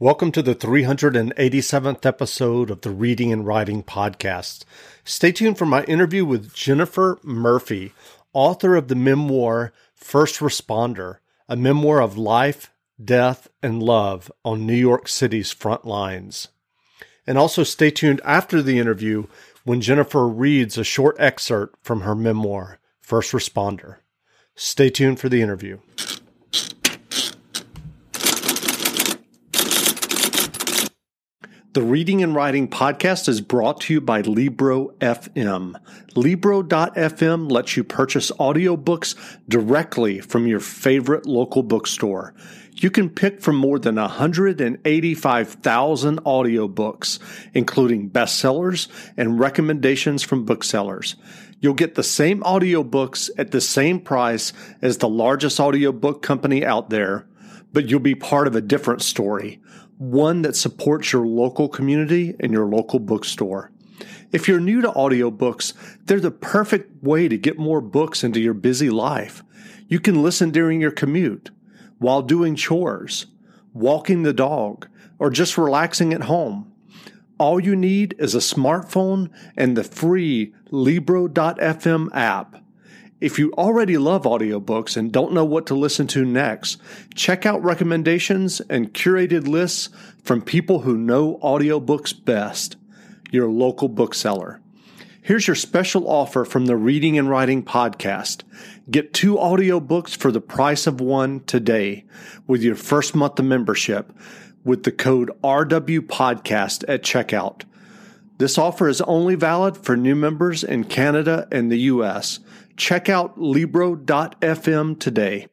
Welcome to the 387th episode of the Reading and Writing Podcast. Stay tuned for my interview with Jennifer Murphy, author of the memoir First Responder, a memoir of life, death, and love on New York City's front lines. And also stay tuned after the interview when Jennifer reads a short excerpt from her memoir, First Responder. Stay tuned for the interview. The Reading and Writing podcast is brought to you by Libro FM. Libro.fm lets you purchase audiobooks directly from your favorite local bookstore. You can pick from more than 185,000 audiobooks, including bestsellers and recommendations from booksellers. You'll get the same audiobooks at the same price as the largest audiobook company out there, but you'll be part of a different story one that supports your local community and your local bookstore. If you're new to audiobooks, they're the perfect way to get more books into your busy life. You can listen during your commute, while doing chores, walking the dog, or just relaxing at home. All you need is a smartphone and the free Libro.fm app. If you already love audiobooks and don't know what to listen to next, check out recommendations and curated lists from people who know audiobooks best, your local bookseller. Here's your special offer from the Reading and Writing Podcast. Get two audiobooks for the price of one today with your first month of membership with the code RW Podcast at checkout. This offer is only valid for new members in Canada and the US. Check out Libro.fm today.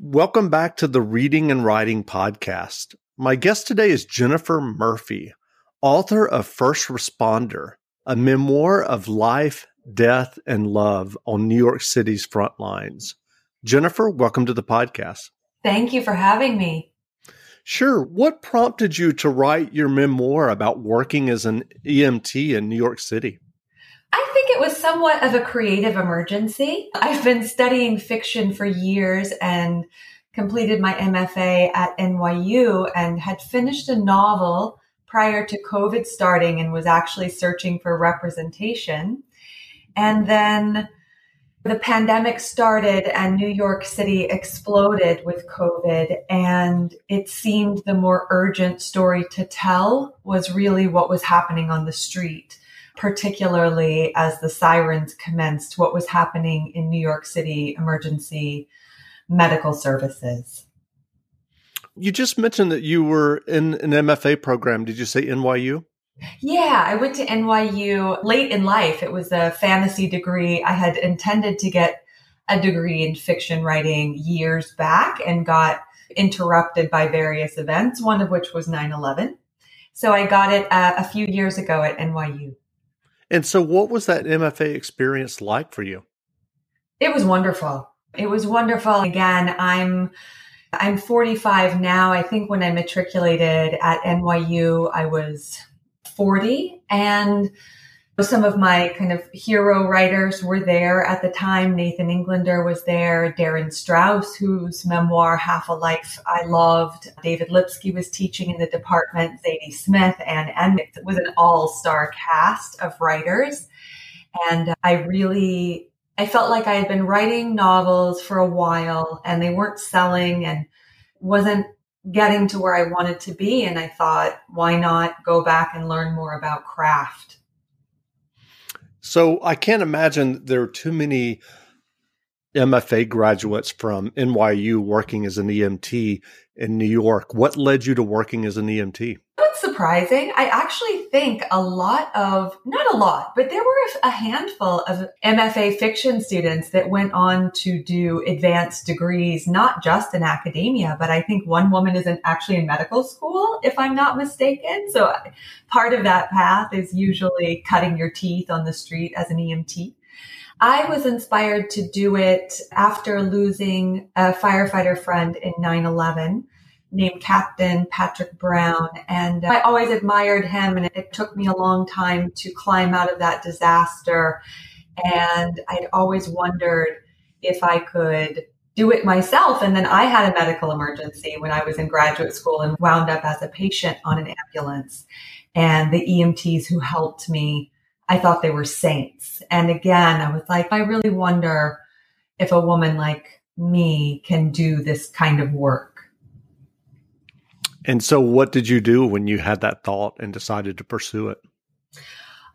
Welcome back to the Reading and Writing Podcast. My guest today is Jennifer Murphy, author of First Responder, a memoir of life, death, and love on New York City's front lines. Jennifer, welcome to the podcast. Thank you for having me. Sure. What prompted you to write your memoir about working as an EMT in New York City? I think it was somewhat of a creative emergency. I've been studying fiction for years and completed my MFA at NYU and had finished a novel prior to COVID starting and was actually searching for representation. And then the pandemic started and New York City exploded with COVID. And it seemed the more urgent story to tell was really what was happening on the street particularly as the sirens commenced, what was happening in New York City emergency medical services. You just mentioned that you were in an MFA program. Did you say NYU? Yeah, I went to NYU late in life. It was a fantasy degree. I had intended to get a degree in fiction writing years back and got interrupted by various events, one of which was 9 11. So I got it uh, a few years ago at NYU. And so, what was that MFA experience like for you? It was wonderful. It was wonderful. Again, I'm I'm 45 now. I think when I matriculated at NYU, I was 40, and some of my kind of hero writers were there at the time. Nathan Englander was there, Darin Strauss, whose memoir, Half a Life, I loved. David Lipsky was teaching in the department, Zadie Smith, and Emmett. It was an all star cast of writers. And uh, I really, I felt like I had been writing novels for a while and they weren't selling and wasn't getting to where I wanted to be. And I thought, why not go back and learn more about craft? So I can't imagine there are too many MFA graduates from NYU working as an EMT in New York. What led you to working as an EMT? What's surprising? I actually think a lot of, not a lot, but there were a handful of MFA fiction students that went on to do advanced degrees, not just in academia, but I think one woman is in, actually in medical school, if I'm not mistaken. So part of that path is usually cutting your teeth on the street as an EMT. I was inspired to do it after losing a firefighter friend in 9 11 named Captain Patrick Brown. And I always admired him, and it took me a long time to climb out of that disaster. And I'd always wondered if I could do it myself. And then I had a medical emergency when I was in graduate school and wound up as a patient on an ambulance. And the EMTs who helped me, I thought they were saints. And again, I was like, I really wonder if a woman like me can do this kind of work. And so, what did you do when you had that thought and decided to pursue it?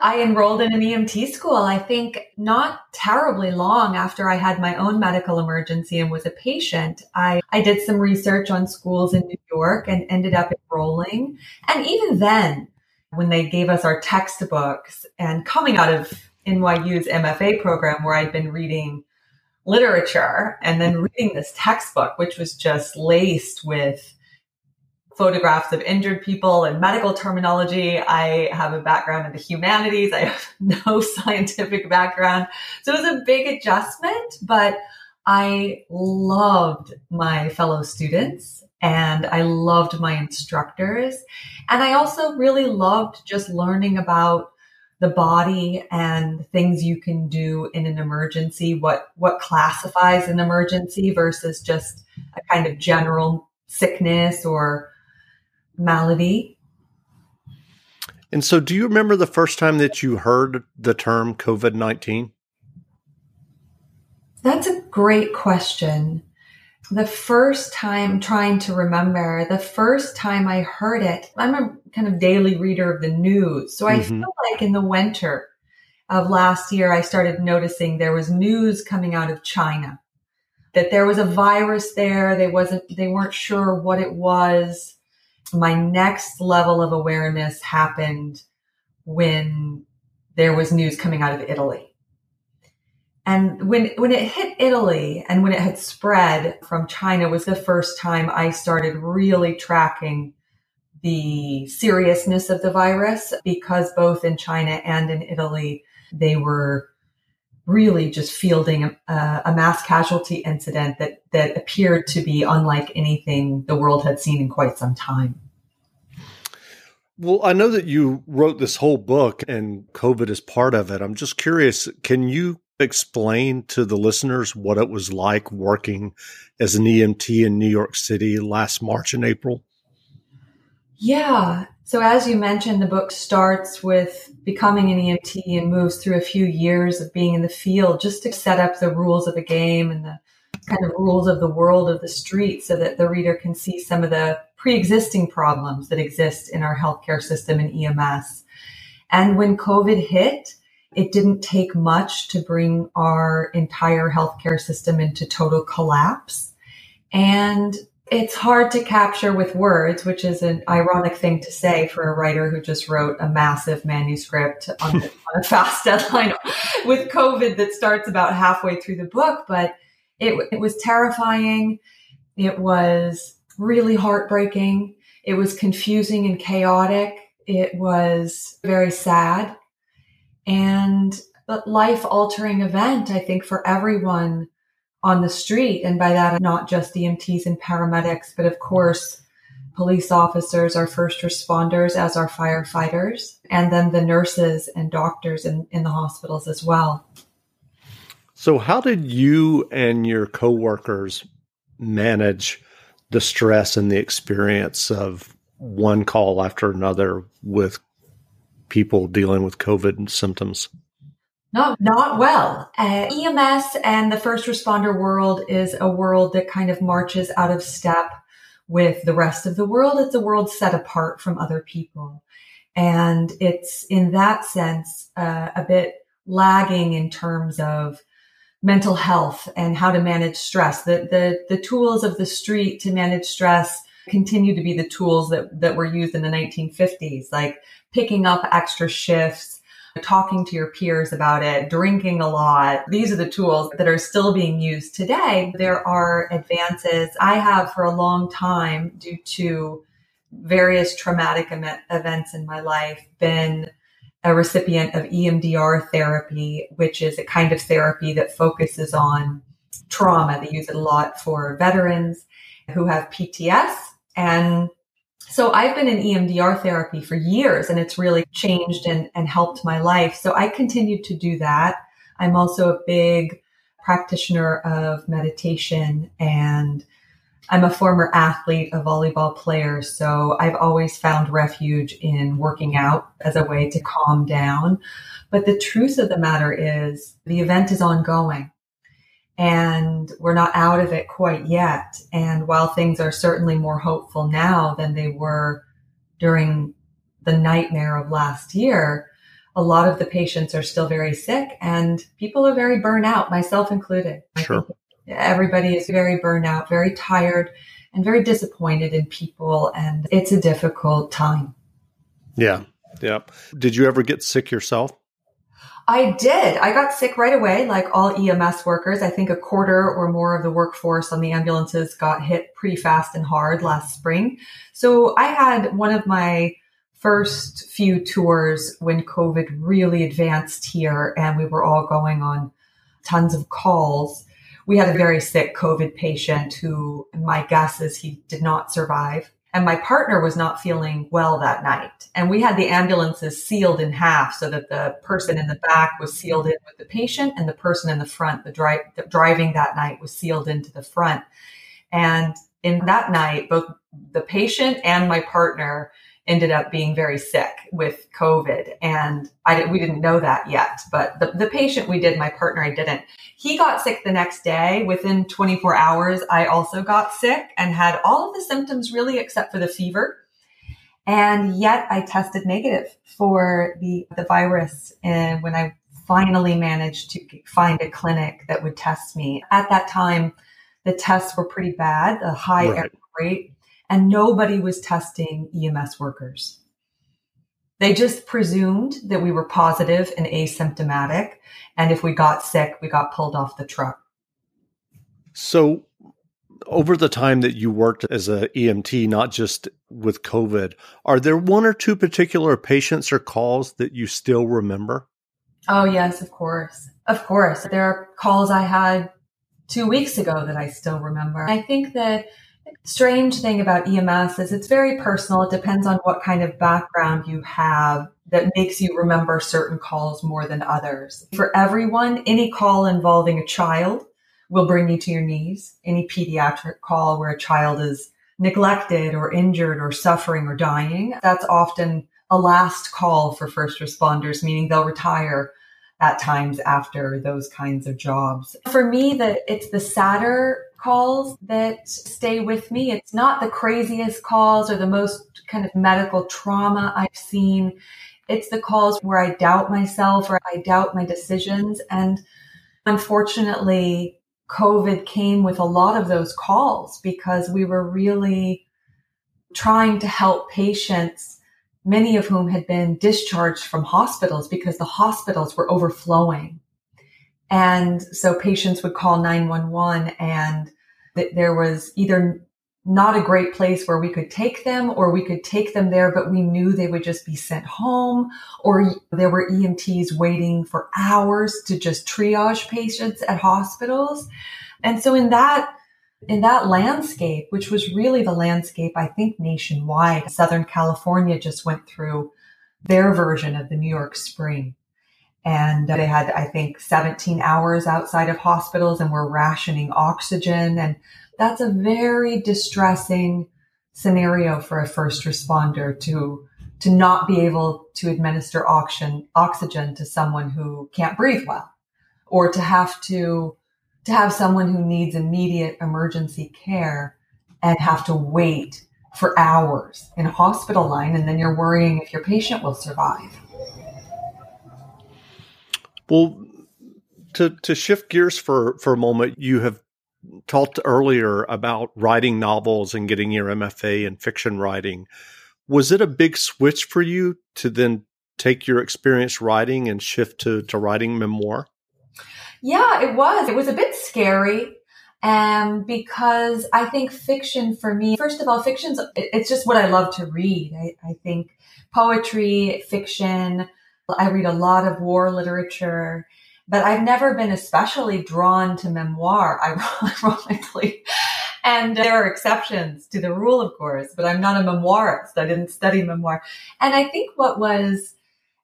I enrolled in an EMT school, I think not terribly long after I had my own medical emergency and was a patient. I, I did some research on schools in New York and ended up enrolling. And even then, when they gave us our textbooks and coming out of NYU's MFA program where I'd been reading literature and then reading this textbook, which was just laced with photographs of injured people and medical terminology. I have a background in the humanities. I have no scientific background. So it was a big adjustment, but I loved my fellow students and I loved my instructors. And I also really loved just learning about the body and things you can do in an emergency, what, what classifies an emergency versus just a kind of general sickness or malady. And so, do you remember the first time that you heard the term COVID 19? That's a great question. The first time, trying to remember, the first time I heard it, I'm a kind of daily reader of the news. So I mm-hmm. feel like in the winter of last year, I started noticing there was news coming out of China that there was a virus there. They wasn't, they weren't sure what it was my next level of awareness happened when there was news coming out of Italy. And when, when it hit Italy and when it had spread from China was the first time I started really tracking the seriousness of the virus because both in China and in Italy, they were really just fielding a, a, mass casualty incident that, that appeared to be unlike anything the world had seen in quite some time. Well, I know that you wrote this whole book and COVID is part of it. I'm just curious, can you explain to the listeners what it was like working as an EMT in New York City last March and April? Yeah. So, as you mentioned, the book starts with becoming an EMT and moves through a few years of being in the field just to set up the rules of the game and the kind of rules of the world of the street so that the reader can see some of the pre-existing problems that exist in our healthcare system and EMS. And when COVID hit, it didn't take much to bring our entire healthcare system into total collapse. And it's hard to capture with words, which is an ironic thing to say for a writer who just wrote a massive manuscript on, on a fast deadline with COVID that starts about halfway through the book. But it, it was terrifying. It was really heartbreaking. It was confusing and chaotic. It was very sad and a life altering event, I think, for everyone on the street. And by that, not just EMTs and paramedics, but of course, police officers our first responders as our firefighters, and then the nurses and doctors in, in the hospitals as well. So, how did you and your coworkers manage the stress and the experience of one call after another with people dealing with COVID symptoms? No, not well. Uh, EMS and the first responder world is a world that kind of marches out of step with the rest of the world. It's a world set apart from other people. And it's in that sense uh, a bit lagging in terms of mental health and how to manage stress. The, the, the tools of the street to manage stress continue to be the tools that, that were used in the 1950s, like picking up extra shifts, talking to your peers about it, drinking a lot. These are the tools that are still being used today. There are advances. I have for a long time, due to various traumatic events in my life, been a recipient of EMDR therapy, which is a kind of therapy that focuses on trauma. They use it a lot for veterans who have PTS. And so I've been in EMDR therapy for years and it's really changed and, and helped my life. So I continued to do that. I'm also a big practitioner of meditation and I'm a former athlete, a volleyball player, so I've always found refuge in working out as a way to calm down. But the truth of the matter is the event is ongoing and we're not out of it quite yet. And while things are certainly more hopeful now than they were during the nightmare of last year, a lot of the patients are still very sick and people are very burnt out, myself included. Sure everybody is very burned out, very tired, and very disappointed in people. And it's a difficult time. Yeah. Yeah. Did you ever get sick yourself? I did. I got sick right away, like all EMS workers. I think a quarter or more of the workforce on the ambulances got hit pretty fast and hard last spring. So I had one of my first few tours when COVID really advanced here and we were all going on tons of calls we had a very sick COVID patient who my guess is he did not survive. And my partner was not feeling well that night. And we had the ambulances sealed in half so that the person in the back was sealed in with the patient and the person in the front, the, dri- the driving that night was sealed into the front. And in that night, both the patient and my partner ended up being very sick with COVID. And I we didn't know that yet, but the, the patient we did, my partner, I didn't. He got sick the next day. Within 24 hours, I also got sick and had all of the symptoms really except for the fever. And yet I tested negative for the, the virus. And when I finally managed to find a clinic that would test me at that time, the tests were pretty bad, a high right. error rate and nobody was testing EMS workers. They just presumed that we were positive and asymptomatic. And if we got sick, we got pulled off the truck. So, over the time that you worked as a EMT, not just with COVID, are there one or two particular patients or calls that you still remember? Oh, yes, of course. Of course. There are calls I had two weeks ago that I still remember. I think that strange thing about EMS is it's very personal. It depends on what kind of background you have that makes you remember certain calls more than others. For everyone, any call involving a child will bring you to your knees. Any pediatric call where a child is neglected or injured or suffering or dying, that's often a last call for first responders, meaning they'll retire at times after those kinds of jobs. For me, that it's the sadder calls that stay with me. It's not the craziest calls or the most kind of medical trauma I've seen. It's the calls where I doubt myself or I doubt my decisions. And unfortunately, COVID came with a lot of those calls because we were really trying to help patients, many of whom had been discharged from hospitals because the hospitals were overflowing. And so patients would call 911 and th- there was either not a great place where we could take them or we could take them there, but we knew they would just be sent home or there were EMTs waiting for hours to just triage patients at hospitals. And so in that, in that landscape, which was really the landscape, I think nationwide, Southern California just went through their version of the New York spring. And they had, I think, 17 hours outside of hospitals and were rationing oxygen. And that's a very distressing scenario for a first responder to, to not be able to administer oxygen, oxygen to someone who can't breathe well or to have to, to have someone who needs immediate emergency care and have to wait for hours in a hospital line. And then you're worrying if your patient will survive. Well, to to shift gears for for a moment, you have talked earlier about writing novels and getting your MFA in fiction writing. Was it a big switch for you to then take your experience writing and shift to to writing memoir? Yeah, it was. It was a bit scary. Um, because I think fiction for me, first of all, fiction's, it's just what I love to read. I, I think poetry, fiction, I read a lot of war literature, but I've never been especially drawn to memoir, ironically. And there are exceptions to the rule, of course, but I'm not a memoirist. I didn't study memoir. And I think what was,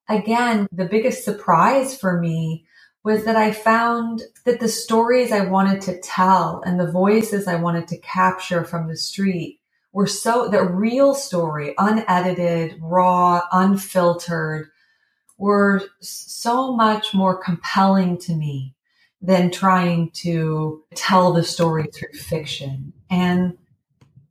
again, the biggest surprise for me was that I found that the stories I wanted to tell and the voices I wanted to capture from the street were so, the real story, unedited, raw, unfiltered, were so much more compelling to me than trying to tell the story through fiction. And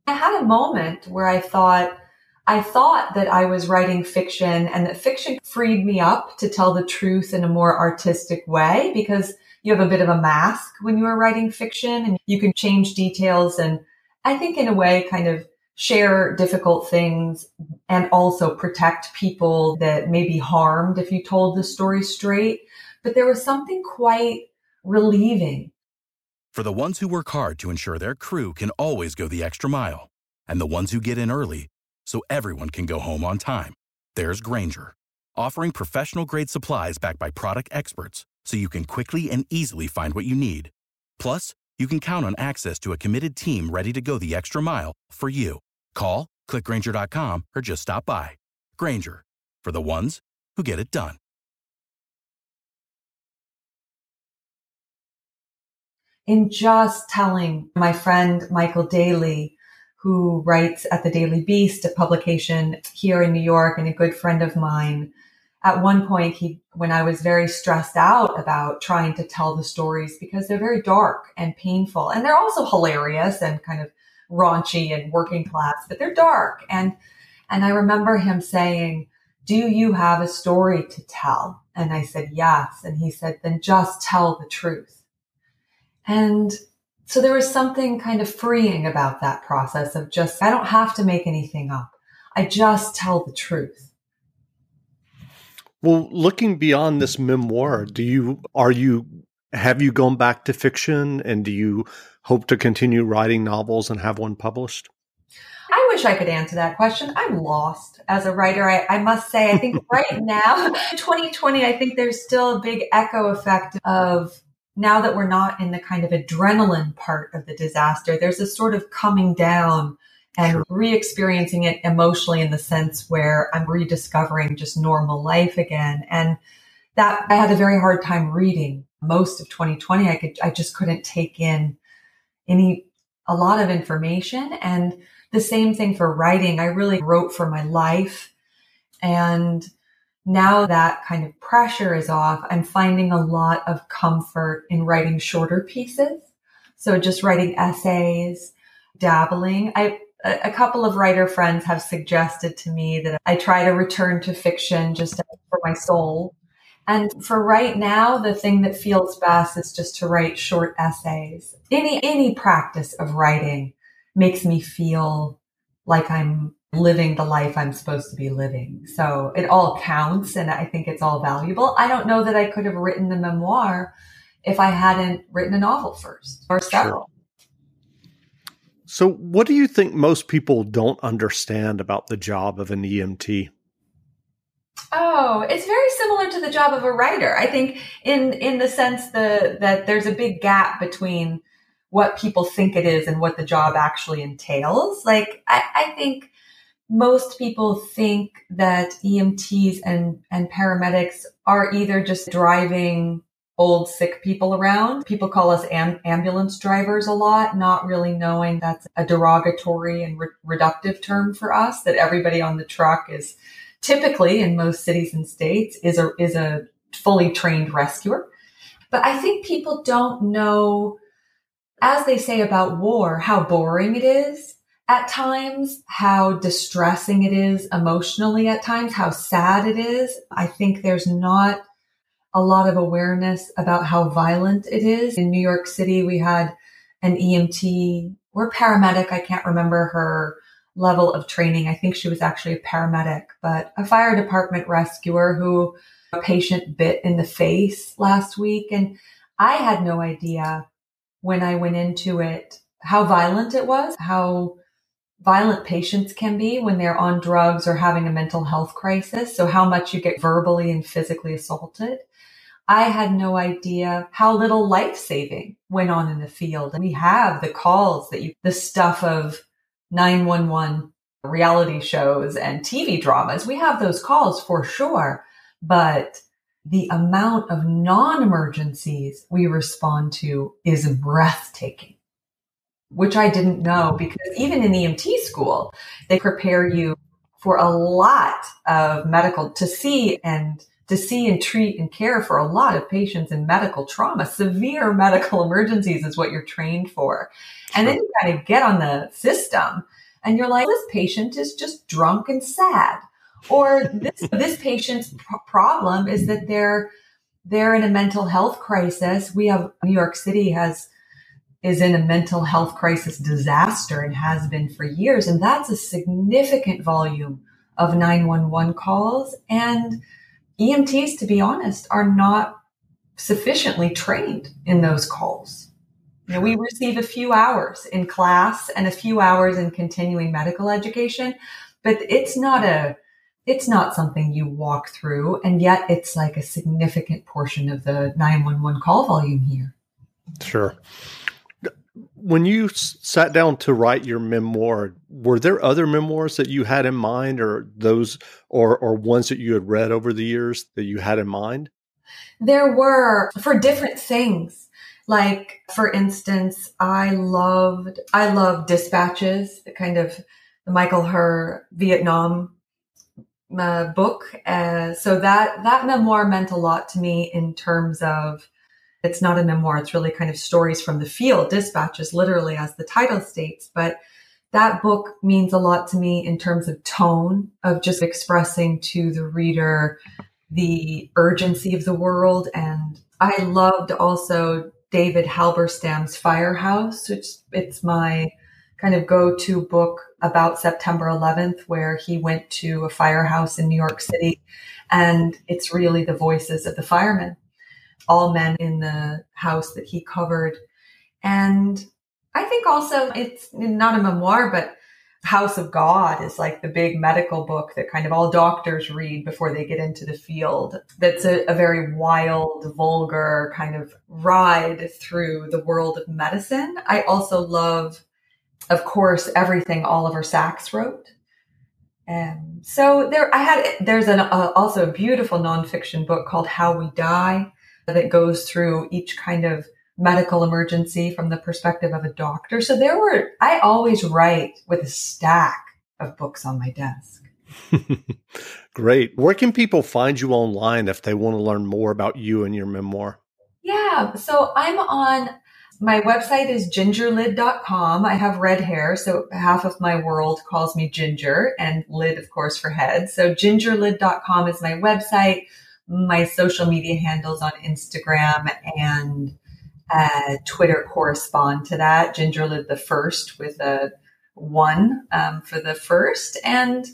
I had a moment where I thought, I thought that I was writing fiction and that fiction freed me up to tell the truth in a more artistic way because you have a bit of a mask when you are writing fiction and you can change details and I think in a way kind of share difficult things and also protect people that may be harmed if you told the story straight. But there was something quite relieving. For the ones who work hard to ensure their crew can always go the extra mile and the ones who get in early so everyone can go home on time. There's Grainger, offering professional grade supplies backed by product experts so you can quickly and easily find what you need. Plus, you can count on access to a committed team ready to go the extra mile for you. Call, clickgrainger.com, or just stop by. Grainger, for the ones who get it done. In just telling my friend Michael Daly who writes at the Daily Beast, a publication here in New York, and a good friend of mine. At one point, he, when I was very stressed out about trying to tell the stories because they're very dark and painful, and they're also hilarious and kind of raunchy and working class, but they're dark. And, and I remember him saying, do you have a story to tell? And I said, yes. And he said, then just tell the truth. And so there was something kind of freeing about that process of just, I don't have to make anything up. I just tell the truth. Well, looking beyond this memoir, do you, are you, have you gone back to fiction and do you hope to continue writing novels and have one published? I wish I could answer that question. I'm lost as a writer. I, I must say, I think right now, 2020, I think there's still a big echo effect of now that we're not in the kind of adrenaline part of the disaster, there's a sort of coming down and re-experiencing it emotionally in the sense where I'm rediscovering just normal life again. And that I had a very hard time reading most of 2020. I could, I just couldn't take in any, a lot of information. And the same thing for writing. I really wrote for my life and now that kind of pressure is off, I'm finding a lot of comfort in writing shorter pieces. So just writing essays, dabbling. I, a couple of writer friends have suggested to me that I try to return to fiction just for my soul. And for right now, the thing that feels best is just to write short essays. Any, any practice of writing makes me feel like I'm living the life I'm supposed to be living. So it all counts and I think it's all valuable. I don't know that I could have written the memoir if I hadn't written a novel first or several. Sure. So, what do you think most people don't understand about the job of an EMT? Oh, it's very similar to the job of a writer. I think in in the sense the, that there's a big gap between what people think it is and what the job actually entails. Like I, I think most people think that EMTs and, and paramedics are either just driving old sick people around. People call us am- ambulance drivers a lot, not really knowing that's a derogatory and re- reductive term for us, that everybody on the truck is typically in most cities and states is a, is a fully trained rescuer. But I think people don't know, as they say about war, how boring it is at times, how distressing it is emotionally at times, how sad it is. I think there's not a lot of awareness about how violent it is. In New York City, we had an EMT or paramedic. I can't remember her level of training. I think she was actually a paramedic, but a fire department rescuer who a patient bit in the face last week. And I had no idea when I went into it how violent it was, how violent patients can be when they're on drugs or having a mental health crisis. So how much you get verbally and physically assaulted. I had no idea how little life saving went on in the field. And we have the calls that you, the stuff of 911 reality shows and TV dramas. We have those calls for sure, but the amount of non-emergencies we respond to is breathtaking which I didn't know because even in EMT school, they prepare you for a lot of medical to see and to see and treat and care for a lot of patients in medical trauma. Severe medical emergencies is what you're trained for. And then you kind of get on the system and you're like, this patient is just drunk and sad. Or this, this patient's problem is that they're, they're in a mental health crisis. We have New York City has is in a mental health crisis disaster and has been for years. And that's a significant volume of 911 calls. And EMTs, to be honest, are not sufficiently trained in those calls. You know, we receive a few hours in class and a few hours in continuing medical education, but it's not a it's not something you walk through and yet it's like a significant portion of the 911 call volume here. Sure when you sat down to write your memoir, were there other memoirs that you had in mind, or those, or or ones that you had read over the years that you had in mind? There were for different things. Like for instance, I loved I loved Dispatches, the kind of the Michael Herr Vietnam uh, book. Uh, so that that memoir meant a lot to me in terms of it's not a memoir. It's really kind of stories from the field, dispatches, literally as the title states. But that book means a lot to me in terms of tone, of just expressing to the reader the urgency of the world. And I loved also David Halberstam's Firehouse, which it's my kind of go-to book about September 11th, where he went to a firehouse in New York City. And it's really the voices of the firemen all men in the house that he covered. And I think also it's not a memoir, but House of God is like the big medical book that kind of all doctors read before they get into the field. That's a, a, very wild, vulgar kind of ride through the world of medicine. I also love, of course, everything Oliver Sacks wrote. And so there, I had, there's an, uh, also a beautiful nonfiction book called How We Die that it goes through each kind of medical emergency from the perspective of a doctor. So there were, I always write with a stack of books on my desk. Great. Where can people find you online if they want to learn more about you and your memoir? Yeah. So I'm on my website is gingerlid.com. I have red hair, so half of my world calls me Ginger and lid, of course, for head. So gingerlid.com is my website my social media handles on Instagram and uh, Twitter correspond to that. Ginger lid the first with a one um, for the first. And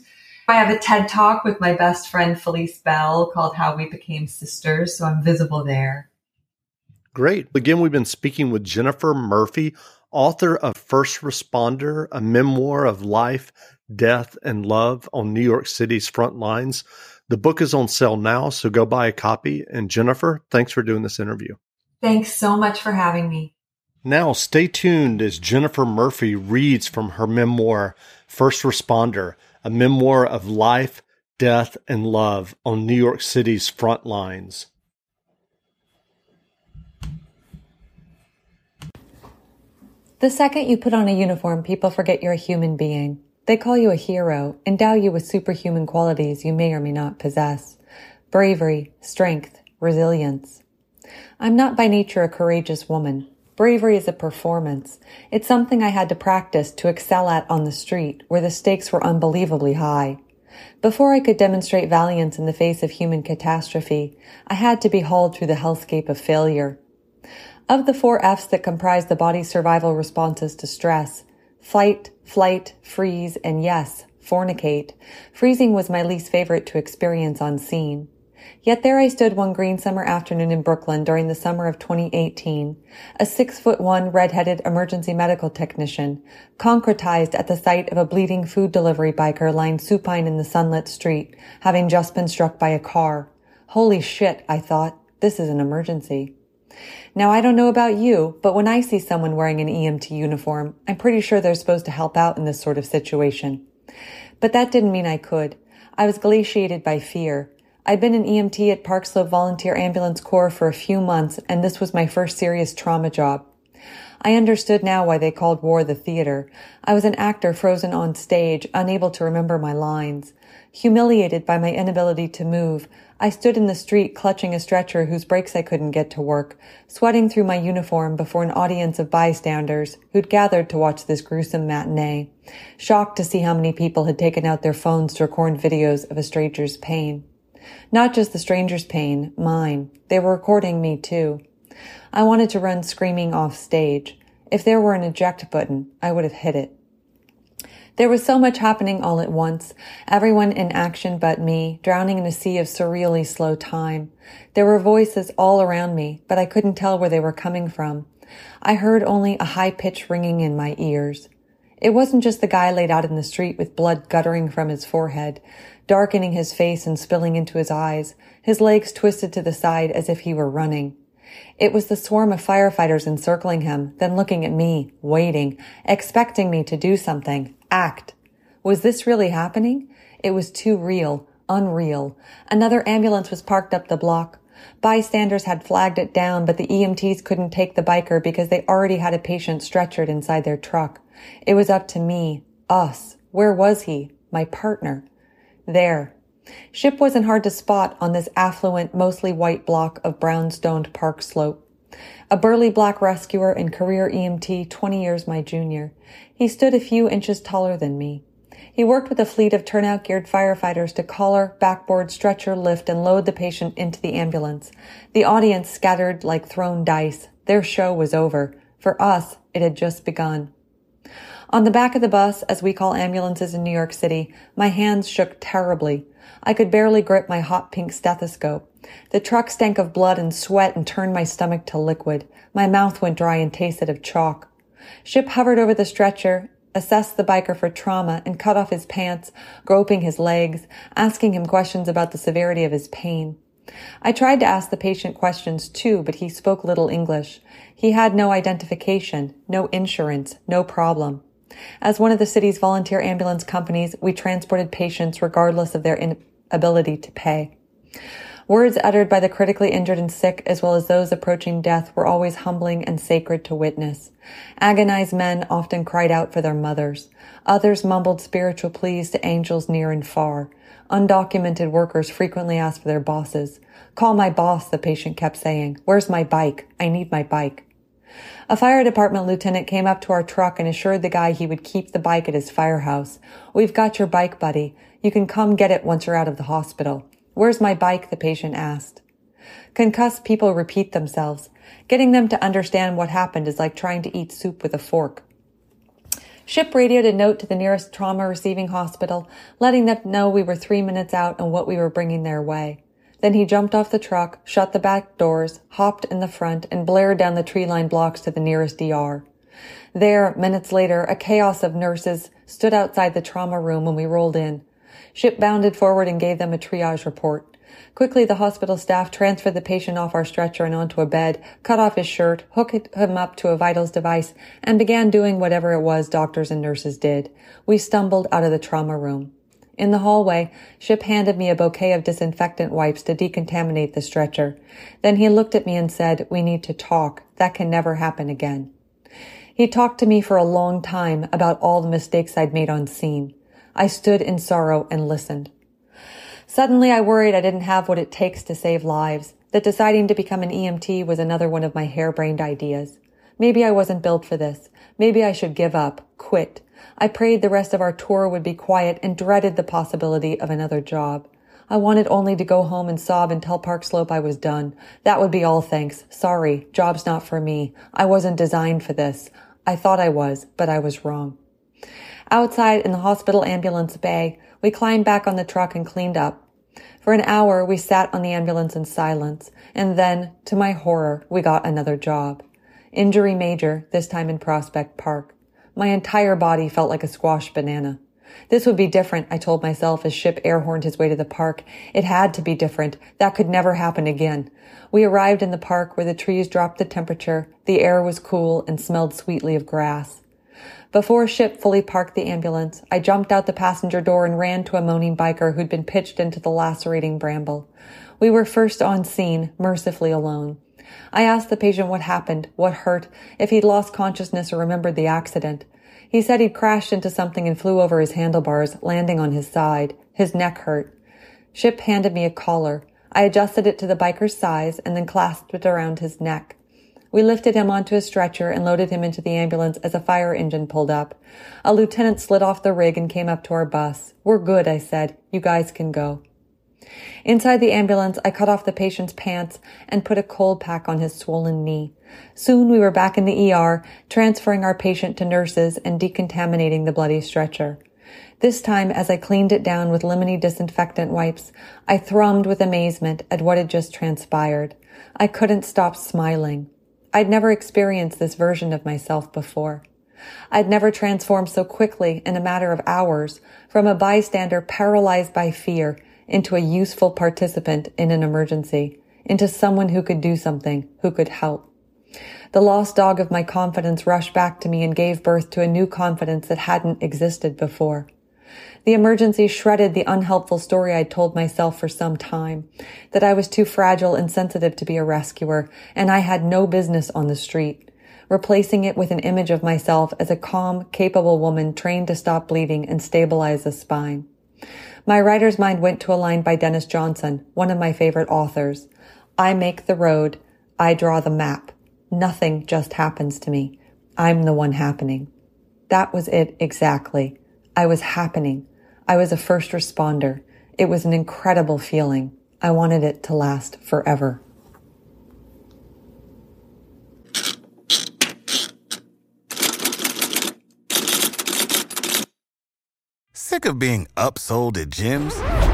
I have a TED talk with my best friend Felice Belle called How We Became Sisters. So I'm visible there. Great. Again, we've been speaking with Jennifer Murphy, author of First Responder, a memoir of life, death, and love on New York City's front lines. The book is on sale now, so go buy a copy. And Jennifer, thanks for doing this interview. Thanks so much for having me. Now, stay tuned as Jennifer Murphy reads from her memoir, First Responder, a memoir of life, death, and love on New York City's front lines. The second you put on a uniform, people forget you're a human being. They call you a hero, endow you with superhuman qualities you may or may not possess. Bravery, strength, resilience. I'm not by nature a courageous woman. Bravery is a performance. It's something I had to practice to excel at on the street, where the stakes were unbelievably high. Before I could demonstrate valiance in the face of human catastrophe, I had to be hauled through the hellscape of failure. Of the four F's that comprise the body's survival responses to stress, fight, flight, freeze, and yes, fornicate. Freezing was my least favorite to experience on scene. Yet there I stood one green summer afternoon in Brooklyn during the summer of 2018, a six foot one red-headed emergency medical technician, concretized at the sight of a bleeding food delivery biker lying supine in the sunlit street, having just been struck by a car. Holy shit, I thought. This is an emergency. Now, I don't know about you, but when I see someone wearing an EMT uniform, I'm pretty sure they're supposed to help out in this sort of situation. But that didn't mean I could. I was glaciated by fear. I'd been an EMT at Park Slope Volunteer Ambulance Corps for a few months, and this was my first serious trauma job. I understood now why they called war the theater. I was an actor frozen on stage, unable to remember my lines. Humiliated by my inability to move, I stood in the street clutching a stretcher whose brakes I couldn't get to work, sweating through my uniform before an audience of bystanders who'd gathered to watch this gruesome matinee, shocked to see how many people had taken out their phones to record videos of a stranger's pain. Not just the stranger's pain, mine. They were recording me too. I wanted to run screaming off stage. If there were an eject button, I would have hit it. There was so much happening all at once, everyone in action but me, drowning in a sea of surreally slow time. There were voices all around me, but I couldn't tell where they were coming from. I heard only a high pitch ringing in my ears. It wasn't just the guy laid out in the street with blood guttering from his forehead darkening his face and spilling into his eyes, his legs twisted to the side as if he were running. It was the swarm of firefighters encircling him, then looking at me, waiting, expecting me to do something, act. Was this really happening? It was too real, unreal. Another ambulance was parked up the block. Bystanders had flagged it down, but the EMTs couldn't take the biker because they already had a patient stretchered inside their truck. It was up to me, us. Where was he? My partner. There. Ship wasn't hard to spot on this affluent, mostly white block of brown-stoned Park Slope. A burly black rescuer and career EMT 20 years my junior. He stood a few inches taller than me. He worked with a fleet of turnout geared firefighters to collar, backboard, stretcher, lift, and load the patient into the ambulance. The audience scattered like thrown dice. Their show was over. For us, it had just begun. On the back of the bus, as we call ambulances in New York City, my hands shook terribly. I could barely grip my hot pink stethoscope. The truck stank of blood and sweat and turned my stomach to liquid. My mouth went dry and tasted of chalk. Ship hovered over the stretcher, assessed the biker for trauma, and cut off his pants, groping his legs, asking him questions about the severity of his pain. I tried to ask the patient questions too, but he spoke little English. He had no identification, no insurance, no problem. As one of the city's volunteer ambulance companies, we transported patients regardless of their inability to pay. Words uttered by the critically injured and sick, as well as those approaching death, were always humbling and sacred to witness. Agonized men often cried out for their mothers. Others mumbled spiritual pleas to angels near and far. Undocumented workers frequently asked for their bosses. Call my boss, the patient kept saying. Where's my bike? I need my bike. A fire department lieutenant came up to our truck and assured the guy he would keep the bike at his firehouse. We've got your bike, buddy. You can come get it once you're out of the hospital. Where's my bike? the patient asked. Concussed people repeat themselves. Getting them to understand what happened is like trying to eat soup with a fork. Ship radioed a note to the nearest trauma receiving hospital, letting them know we were three minutes out and what we were bringing their way. Then he jumped off the truck, shut the back doors, hopped in the front, and blared down the tree-lined blocks to the nearest ER. There, minutes later, a chaos of nurses stood outside the trauma room when we rolled in. Ship bounded forward and gave them a triage report. Quickly, the hospital staff transferred the patient off our stretcher and onto a bed, cut off his shirt, hooked him up to a vitals device, and began doing whatever it was doctors and nurses did. We stumbled out of the trauma room. In the hallway, Ship handed me a bouquet of disinfectant wipes to decontaminate the stretcher. Then he looked at me and said, we need to talk. That can never happen again. He talked to me for a long time about all the mistakes I'd made on scene. I stood in sorrow and listened. Suddenly I worried I didn't have what it takes to save lives, that deciding to become an EMT was another one of my harebrained ideas. Maybe I wasn't built for this. Maybe I should give up, quit, I prayed the rest of our tour would be quiet and dreaded the possibility of another job. I wanted only to go home and sob and tell Park Slope I was done. That would be all thanks. Sorry, job's not for me. I wasn't designed for this. I thought I was, but I was wrong. Outside in the hospital ambulance bay, we climbed back on the truck and cleaned up. For an hour, we sat on the ambulance in silence, and then, to my horror, we got another job. Injury major, this time in Prospect Park. My entire body felt like a squashed banana. This would be different, I told myself as Ship airhorned his way to the park. It had to be different. That could never happen again. We arrived in the park where the trees dropped the temperature, the air was cool and smelled sweetly of grass. Before Ship fully parked the ambulance, I jumped out the passenger door and ran to a moaning biker who'd been pitched into the lacerating bramble. We were first on scene, mercifully alone. I asked the patient what happened, what hurt, if he'd lost consciousness or remembered the accident. He said he'd crashed into something and flew over his handlebars, landing on his side. His neck hurt. Ship handed me a collar. I adjusted it to the biker's size and then clasped it around his neck. We lifted him onto a stretcher and loaded him into the ambulance as a fire engine pulled up. A lieutenant slid off the rig and came up to our bus. We're good, I said. You guys can go. Inside the ambulance, I cut off the patient's pants and put a cold pack on his swollen knee. Soon we were back in the ER, transferring our patient to nurses and decontaminating the bloody stretcher. This time, as I cleaned it down with lemony disinfectant wipes, I thrummed with amazement at what had just transpired. I couldn't stop smiling. I'd never experienced this version of myself before. I'd never transformed so quickly in a matter of hours from a bystander paralyzed by fear into a useful participant in an emergency, into someone who could do something, who could help. The lost dog of my confidence rushed back to me and gave birth to a new confidence that hadn't existed before. The emergency shredded the unhelpful story I'd told myself for some time, that I was too fragile and sensitive to be a rescuer, and I had no business on the street, replacing it with an image of myself as a calm, capable woman trained to stop bleeding and stabilize a spine. My writer's mind went to a line by Denis Johnson, one of my favorite authors. I make the road. I draw the map. Nothing just happens to me. I'm the one happening. That was it exactly. I was happening. I was a first responder. It was an incredible feeling. I wanted it to last forever. Sick of being upsold at gyms?